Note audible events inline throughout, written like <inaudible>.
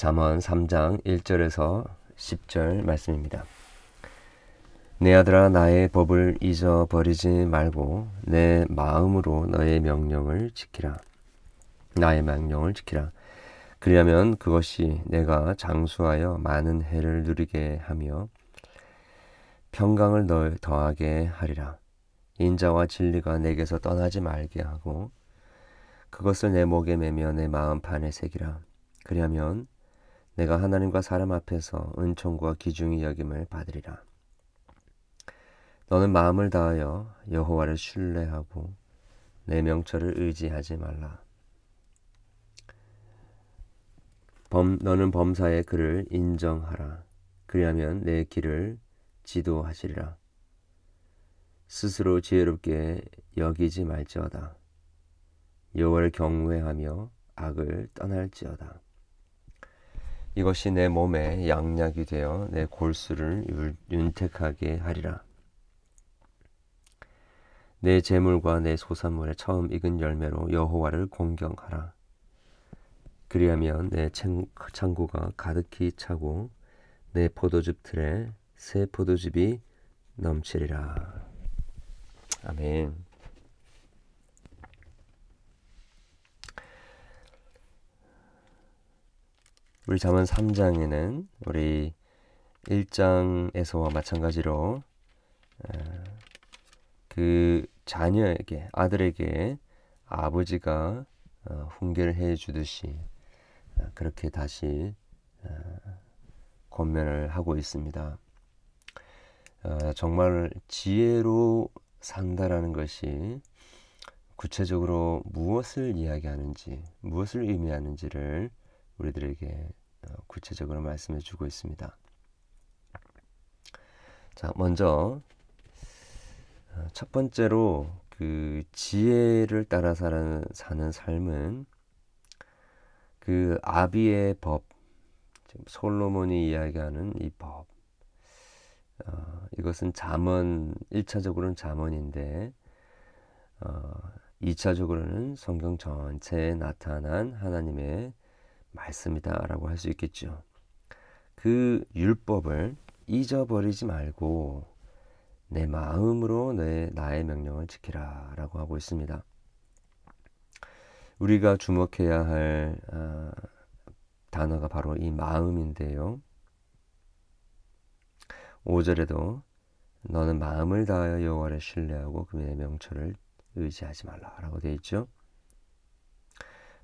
잠언 3장 1절에서 10절 말씀입니다. 내 아들아 나의 법을 잊어버리지 말고 내 마음으로 너의 명령을 지키라. 나의 명령을 지키라. 그리하면 그것이 내가 장수하여 많은 해를 누리게 하며 평강을 너 더하게 하리라. 인자와 진리가 내게서 떠나지 말게 하고 그것을 내 목에 매며 내 마음판에 새기라. 그리하면 내가 하나님과 사람 앞에서 은총과 기중이 여김을 받으리라. 너는 마음을 다하여 여호와를 신뢰하고 내 명철을 의지하지 말라. 범, 너는 범사의 그를 인정하라. 그리하면 내 길을 지도하시리라. 스스로 지혜롭게 여기지 말지어다. 여호와를 경외하며 악을 떠날지어다. 이것이 내 몸에 양약이 되어 내 골수를 윤택하게 하리라. 내 재물과 내 소산물의 처음 익은 열매로 여호와를 공경하라. 그리하면 내 창고가 가득히 차고 내 포도즙 틀에 새 포도즙이 넘치리라. 아멘. 우리 잠언 3장에는 우리 1장에서와 마찬가지로 그 자녀에게 아들에게 아버지가 어, 훈계를 해 주듯이 어, 그렇게 다시 어, 권면을 하고 있습니다. 정말 지혜로 산다라는 것이 구체적으로 무엇을 이야기하는지, 무엇을 의미하는지를 우리들에게 구체적으로 말씀해 주고 있습니다. 자, 먼저 첫 번째로 그 지혜를 따라 사는, 사는 삶은 그 아비의 법, 솔로몬이 이야기하는 이 법, 어, 이것은 잠언 1차적으로는 잠언인데 어, 2차적으로는 성경 전체에 나타난 하나님의 말씀이다라고 할 수 있겠죠. 그 율법을 잊어버리지 말고 내 마음으로 내 나의 명령을 지키라라고 하고 있습니다. 우리가 주목해야 할 어, 단어가 바로 이 마음인데요. 5절에도 너는 마음을 다하여 여호와를 신뢰하고 그의 명철을 의지하지 말라라고 되어 있죠.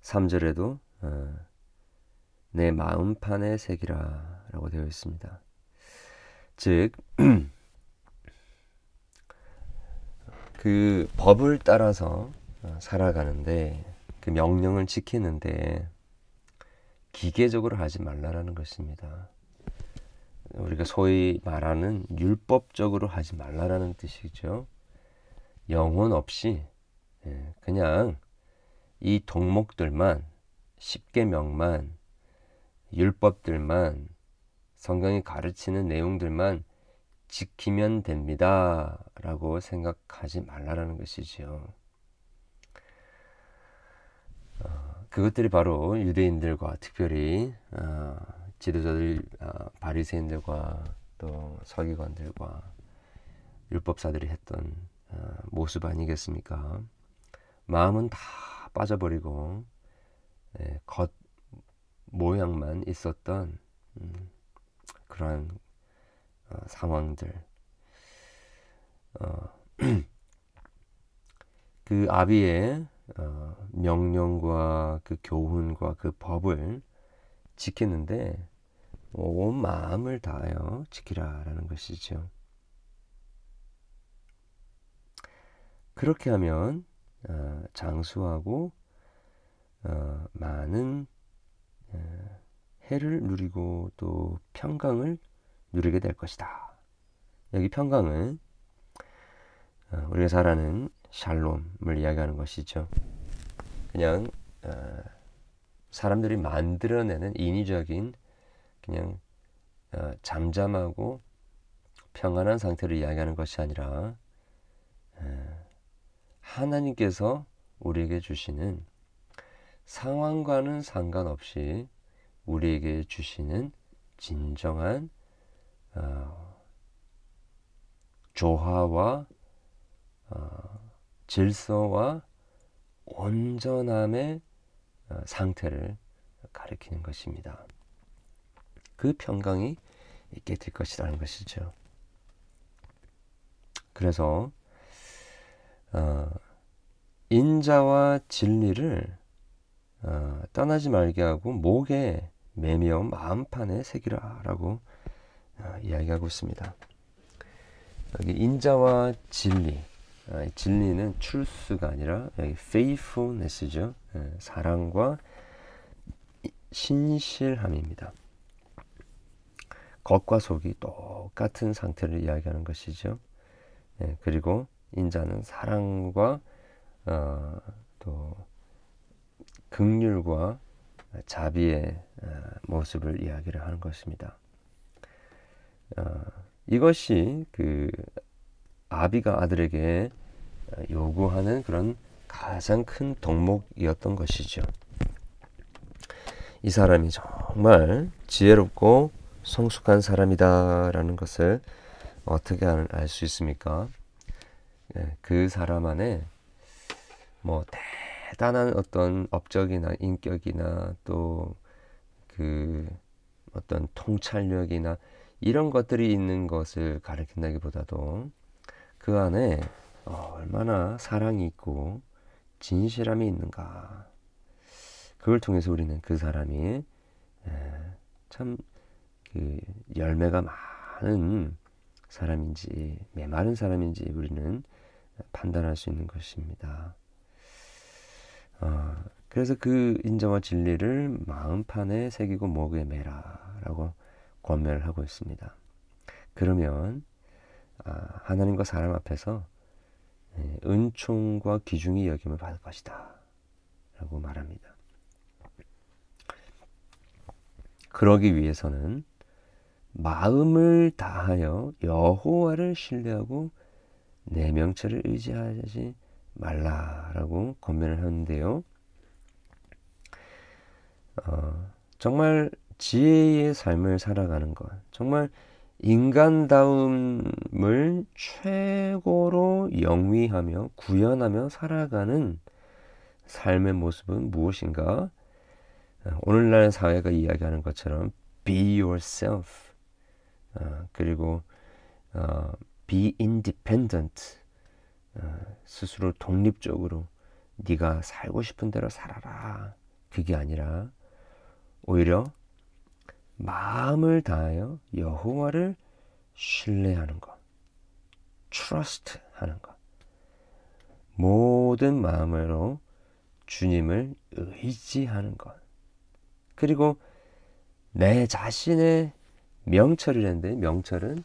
3절에도 어, 내 마음판에 새기라 라고 되어 있습니다. 즉 <clears throat> 그 법을 따라서 어, 살아가는데 그 명령을 지키는데 기계적으로 하지 말라라는 것입니다. 우리가 소위 말하는 율법적으로 하지 말라라는 뜻이죠. 영혼 없이 예, 그냥 이 덕목들만 십계명만 율법들만 성경이 가르치는 내용들만 지키면 됩니다. 라고 생각하지 말라라는 것이지요. 어, 그것들이 바로 유대인들과 특별히 어, 지도자들, 어, 바리새인들과 또 서기관들과 율법사들이 했던 어, 모습 아니겠습니까? 마음은 다 빠져버리고 예, 겉 모양만 있었던 음, 그러한 어, 상황들 어, <clears throat> 그 아비의 어, 명령과 그 교훈과 그 법을 지키는데 온 마음을 다하여 지키라라는 것이죠. 그렇게 하면 어, 장수하고 어, 많은 어, 해를 누리고 또 평강을 누리게 될 것이다. 여기 평강은 어, 우리가 잘 아는 샬롬을 이야기하는 것이죠. 그냥 어, 사람들이 만들어내는 인위적인 그냥 어, 잠잠하고 평안한 상태를 이야기하는 것이 아니라 하나님께서 우리에게 주시는 상황과는 상관없이 우리에게 주시는 진정한 어, 조화와 어, 질서와 온전함의 어, 상태를 가리키는 것입니다. 그 평강이 있게 될 것이라는 것이죠. 그래서 어, 인자와 진리를 어, 떠나지 말게 하고 목에 매며 마음판에 새기라라고 어, 이야기하고 있습니다. 여기 인자와 진리, 어, 진리는 출수가 아니라 여기 faithfulness죠. 예, 사랑과 신실함입니다. 겉과 속이 똑같은 상태를 이야기하는 것이죠. 예, 그리고 인자는 사랑과 어, 또 극률과 자비의 어, 모습을 이야기를 하는 것입니다. 어, 이것이 그 아비가 아들에게 요구하는 그런 가장 큰 덕목이었던 것이죠. 이 사람이 정말 지혜롭고 성숙한 사람이다라는 것을 어떻게 알 수 있습니까? 예, 그 사람 안에 뭐 대단한 어떤 업적이나 인격이나 또 그 어떤 통찰력이나 이런 것들이 있는 것을 가리킨다기보다도 그 안에 얼마나 사랑이 있고 진실함이 있는가 그걸 통해서 우리는 그 사람이 예, 참그 열매가 많은 사람인지 메마른 사람인지 우리는 판단할 수 있는 것입니다. 어, 그래서 그 인정과 진리를 마음판에 새기고 목에 매라라고 권면을 하고 있습니다. 그러면 아, 하나님과 사람 앞에서 예, 은총과 기중이 여김을 받을 것이다. 라고 말합니다. 그러기 위해서는 마음을 다하여 여호와를 신뢰하고 내 명철을 의지하지 말라라고 권면을 하는데요. 어, 정말 지혜의 삶을 살아가는 것, 정말 인간다움을 최고로 영위하며 구현하며 살아가는 삶의 모습은 무엇인가? 오늘날 사회가 이야기하는 것처럼 be yourself 어, 그리고 어, be independent 어, 스스로 독립적으로 네가 살고 싶은 대로 살아라. 그게 아니라 오히려 마음을 다하여 여호와를 신뢰하는 것 trust 하는 것 모든 마음으로 주님을 의지하는 것. 그리고 내 자신의 명철이라는데 명철은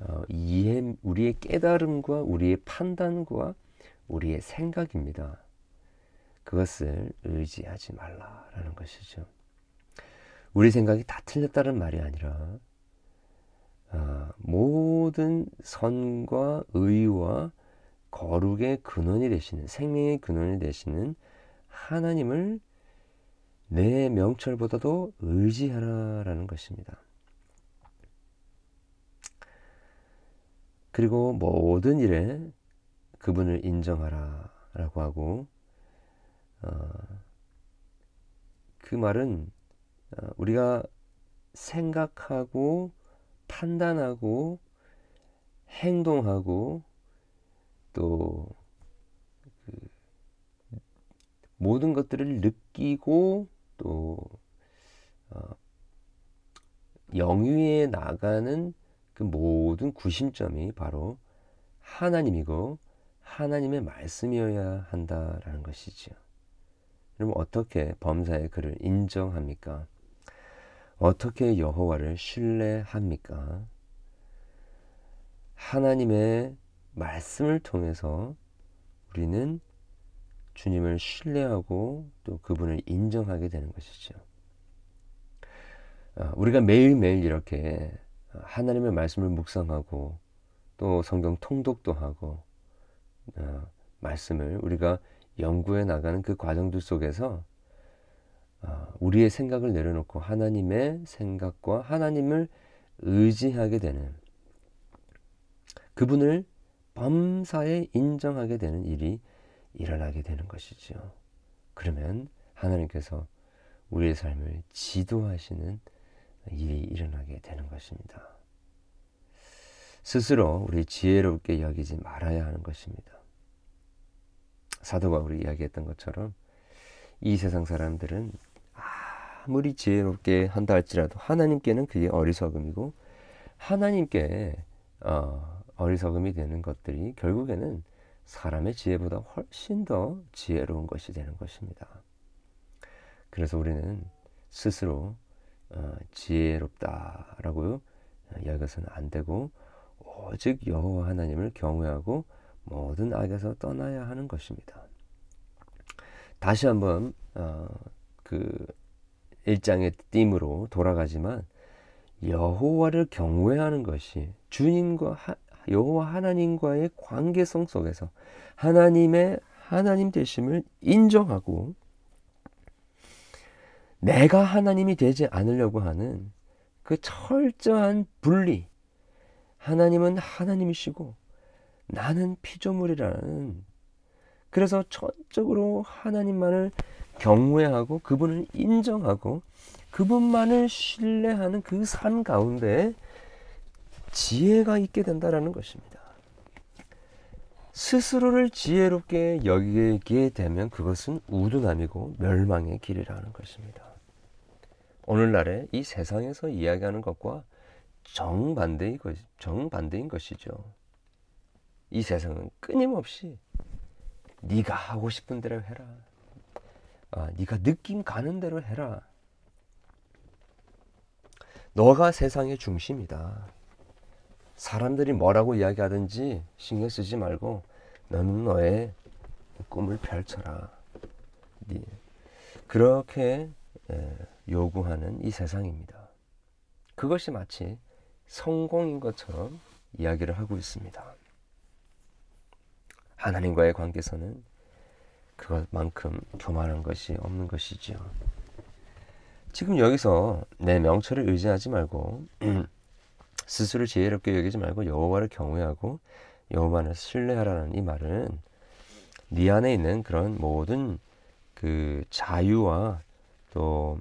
어, 이해 우리의 깨달음과 우리의 판단과 우리의 생각입니다. 그것을 의지하지 말라라는 것이죠. 우리 생각이 다 틀렸다는 말이 아니라 어, 모든 선과 의와 거룩의 근원이 되시는 생명의 근원이 되시는 하나님을 내 명철보다도 의지하라라는 것입니다. 그리고 모든 일에 그분을 인정하라 라고 하고 어, 그 말은 어, 우리가 생각하고 판단하고 행동하고 또 그 모든 것들을 느끼고 또 어, 영위에 나가는 그 모든 구심점이 바로 하나님이고 하나님의 말씀이어야 한다라는 것이지요. 그럼 어떻게 범사의 그를 인정합니까? 어떻게 여호와를 신뢰합니까? 하나님의 말씀을 통해서 우리는 주님을 신뢰하고 또 그분을 인정하게 되는 것이죠. 아, 우리가 매일매일 이렇게 하나님의 말씀을 묵상하고 또 성경 통독도 하고 아, 말씀을 우리가 연구해 나가는 그 과정들 속에서 어, 우리의 생각을 내려놓고 하나님의 생각과 하나님을 의지하게 되는 그분을 범사에 인정하게 되는 일이 일어나게 되는 것이죠. 그러면 하나님께서 우리의 삶을 지도하시는 일이 일어나게 되는 것입니다. 스스로 우리 지혜롭게 여기지 말아야 하는 것입니다. 사도가 우리 이야기했던 것처럼 이 세상 사람들은 아무리 지혜롭게 한다 할지라도 하나님께는 그게 어리석음이고 하나님께 어, 어리석음이 되는 것들이 결국에는 사람의 지혜보다 훨씬 더 지혜로운 것이 되는 것입니다. 그래서 우리는 스스로 어, 지혜롭다라고 여겨서는 안 되고 오직 여호와 하나님을 경외하고 모든 악에서 떠나야 하는 것입니다. 다시 한번 어, 그 일장의 띠으로 돌아가지만 여호와를 경외하는 것이 주님과 하, 여호와 하나님과의 관계성 속에서 하나님의 하나님 되심을 인정하고 내가 하나님이 되지 않으려고 하는 그 철저한 분리 하나님은 하나님이시고 나는 피조물이라는 그래서 전적으로 하나님만을 경외하고 그분을 인정하고 그분만을 신뢰하는 그삶 가운데 지혜가 있게 된다라는 것입니다. 스스로를 지혜롭게 여기게 되면 그것은 우둔함이고 멸망의 길이라는 것입니다. 오늘날의 이 세상에서 이야기하는 것과 정반대인, 것, 정반대인 것이죠. 이 세상은 끊임없이 네가 하고 싶은 대로 해라. 아, 네가 느낌 가는 대로 해라. 너가 세상의 중심이다. 사람들이 뭐라고 이야기하든지 신경 쓰지 말고 너는 너의 꿈을 펼쳐라. 네. 그렇게 요구하는 이 세상입니다. 그것이 마치 성공인 것처럼 이야기를 하고 있습니다. 하나님과의 관계에서는 그것만큼 교만한 것이 없는 것이지요. 지금 여기서 내 명철을 의지하지 말고 <clears throat> 스스로 지혜롭게 여기지 말고 여호와를 경외하고 여호와를 신뢰하라는 이 말은 네 안에 있는 그런 모든 그 자유와 또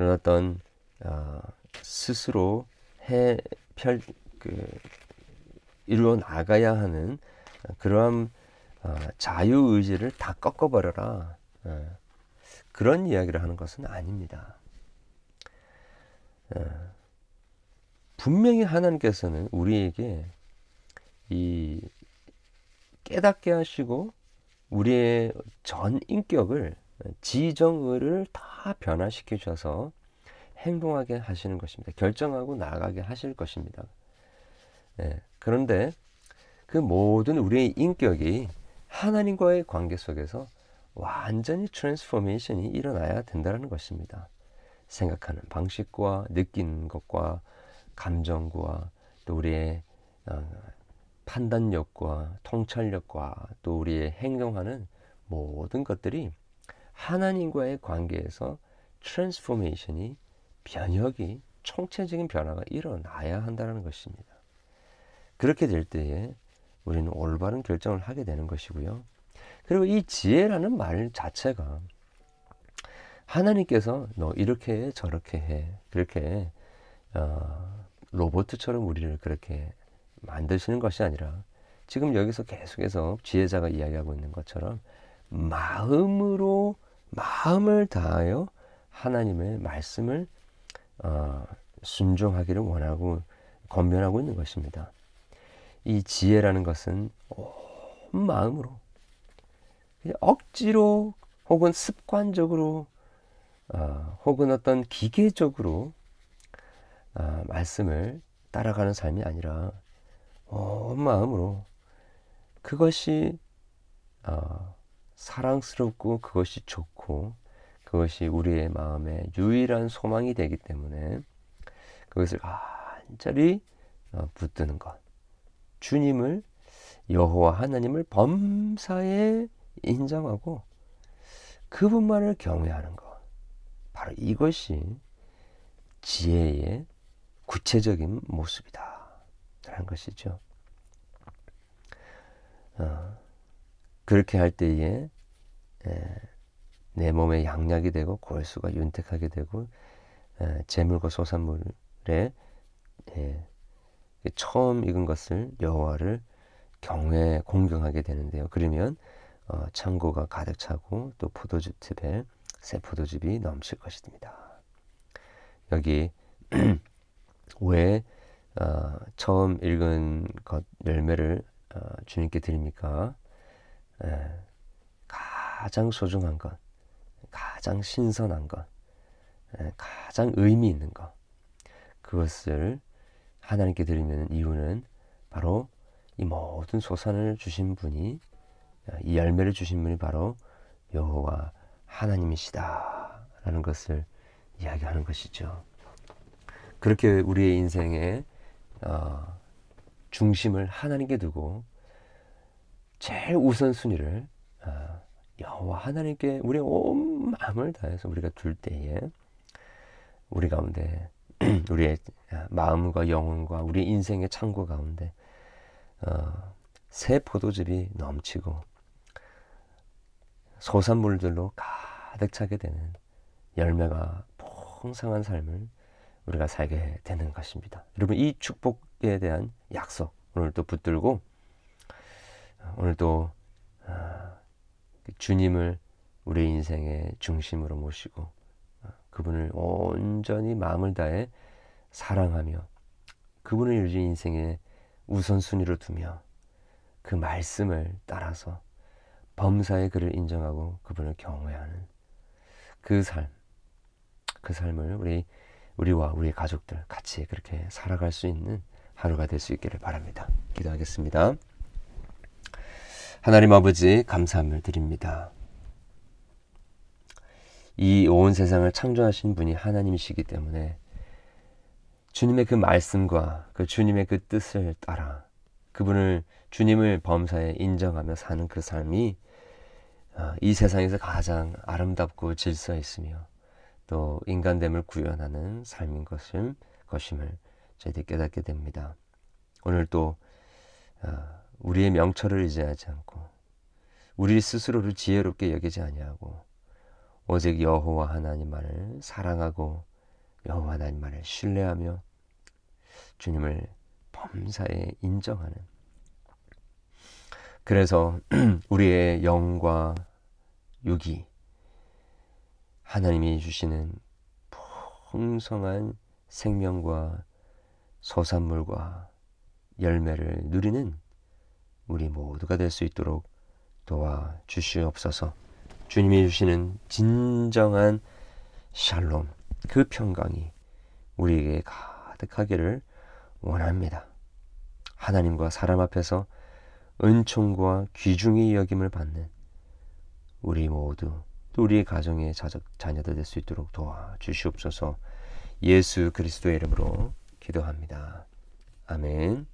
그런 어떤 어, 스스로 해펼 그 이루어 나가야 하는 그러한 어, 자유 의지를 다 꺾어버려라. 어, 그런 이야기를 하는 것은 아닙니다. 어, 분명히 하나님께서는 우리에게 이 깨닫게 하시고 우리의 전 인격을 지정의를 다 변화시켜 주셔서 행동하게 하시는 것입니다. 결정하고 나가게 하실 것입니다. 네. 그런데 그 모든 우리의 인격이 하나님과의 관계 속에서 완전히 transformation이 일어나야 된다는 것입니다. 생각하는 방식과 느끼는 것과 감정과 또 우리의 어, 판단력과 통찰력과 또 우리의 행동하는 모든 것들이 하나님과의 관계에서 transformation이 변혁이 총체적인 변화가 일어나야 한다는 것입니다. 그렇게 될 때에 우리는 올바른 결정을 하게 되는 것이고요. 그리고 이 지혜라는 말 자체가 하나님께서 너 이렇게 해 저렇게 해 그렇게 어, 로봇처럼 우리를 그렇게 만드시는 것이 아니라 지금 여기서 계속해서 지혜자가 이야기하고 있는 것처럼 마음으로 마음을 다하여 하나님의 말씀을 어, 순종하기를 원하고 권면하고 있는 것입니다. 이 지혜라는 것은 온 마음으로 억지로 혹은 습관적으로 어, 혹은 어떤 기계적으로 어, 말씀을 따라가는 삶이 아니라 온 마음으로 그것이 어, 사랑스럽고 그것이 좋고 그것이 우리의 마음의 유일한 소망이 되기 때문에 그것을 완전히 어, 붙드는 것. 주님을 여호와 하나님을 범사에 인정하고 그분만을 경외하는 것. 바로 이것이 지혜의 구체적인 모습이다. 라는 것이죠. 어, 그렇게 할 때에 에, 내 몸에 양약이 되고 골수가 윤택하게 되고 에, 재물과 소산물에 에, 처음 익은 것을 여호와를 경외 공경하게 되는데요. 그러면 어, 창고가 가득 차고 또 포도즙 팁에 새 포도즙이 넘칠 것입니다. 여기 <clears throat> 왜 어, 처음 읽은 것 열매를 어, 주님께 드립니까? 에, 가장 소중한 것, 가장 신선한 것, 에, 가장 의미 있는 것, 그것을 하나님께 드리는 이유는 바로 이 모든 소산을 주신 분이 이 열매를 주신 분이 바로 여호와 하나님이시다라는 것을 이야기하는 것이죠. 그렇게 우리의 인생에 어, 중심을 하나님께 두고 제일 우선순위를 어, 여호와 하나님께 우리의 온 마음을 다해서 우리가 둘 때에 우리 가운데 <clears throat> 우리의 마음과 영혼과 우리 인생의 창고 가운데 어, 새 포도즙이 넘치고 소산물들로 가득 차게 되는 열매가 풍성한 삶을 우리가 살게 되는 것입니다. 여러분 이 축복에 대한 약속 오늘도 붙들고 오늘도 아, 그 주님을 우리 인생의 중심으로 모시고 아, 그분을 온전히 마음을 다해 사랑하며 그분을 우리 인생의 우선순위로 두며 그 말씀을 따라서 범사의 그를 인정하고 그분을 경외하는 그 삶, 그 삶을 우리 우리와 우리 가족들 같이 그렇게 살아갈 수 있는 하루가 될 수 있기를 바랍니다. 기도하겠습니다. 하나님 아버지 감사함을 드립니다. 이 온 세상을 창조하신 분이 하나님이시기 때문에 주님의 그 말씀과 그 주님의 그 뜻을 따라 그분을 주님을 범사에 인정하며 사는 그 삶이 어, 이 세상에서 가장 아름답고 질서 있으며 또 인간됨을 구현하는 삶인 것을 것임을 저희들이 깨닫게 됩니다. 오늘 또 어, 우리의 명철을 의지하지 않고 우리 스스로를 지혜롭게 여기지 아니하고 오직 여호와 하나님만을 사랑하고 여호와 하나님만을 신뢰하며 주님을 범사에 인정하는. 그래서 <clears throat> 우리의 영과 육이 하나님이 주시는 풍성한 생명과 소산물과 열매를 누리는 우리 모두가 될 수 있도록 도와 주시옵소서. 주님이 주시는 진정한 샬롬, 그 평강이 우리에게 가득하기를 원합니다. 하나님과 사람 앞에서 은총과 귀중히 여김을 받는 우리 모두 또 우리의 가정의 자적, 자녀들 될 수 있도록 도와 주시옵소서 예수 그리스도의 이름으로 기도합니다. 아멘.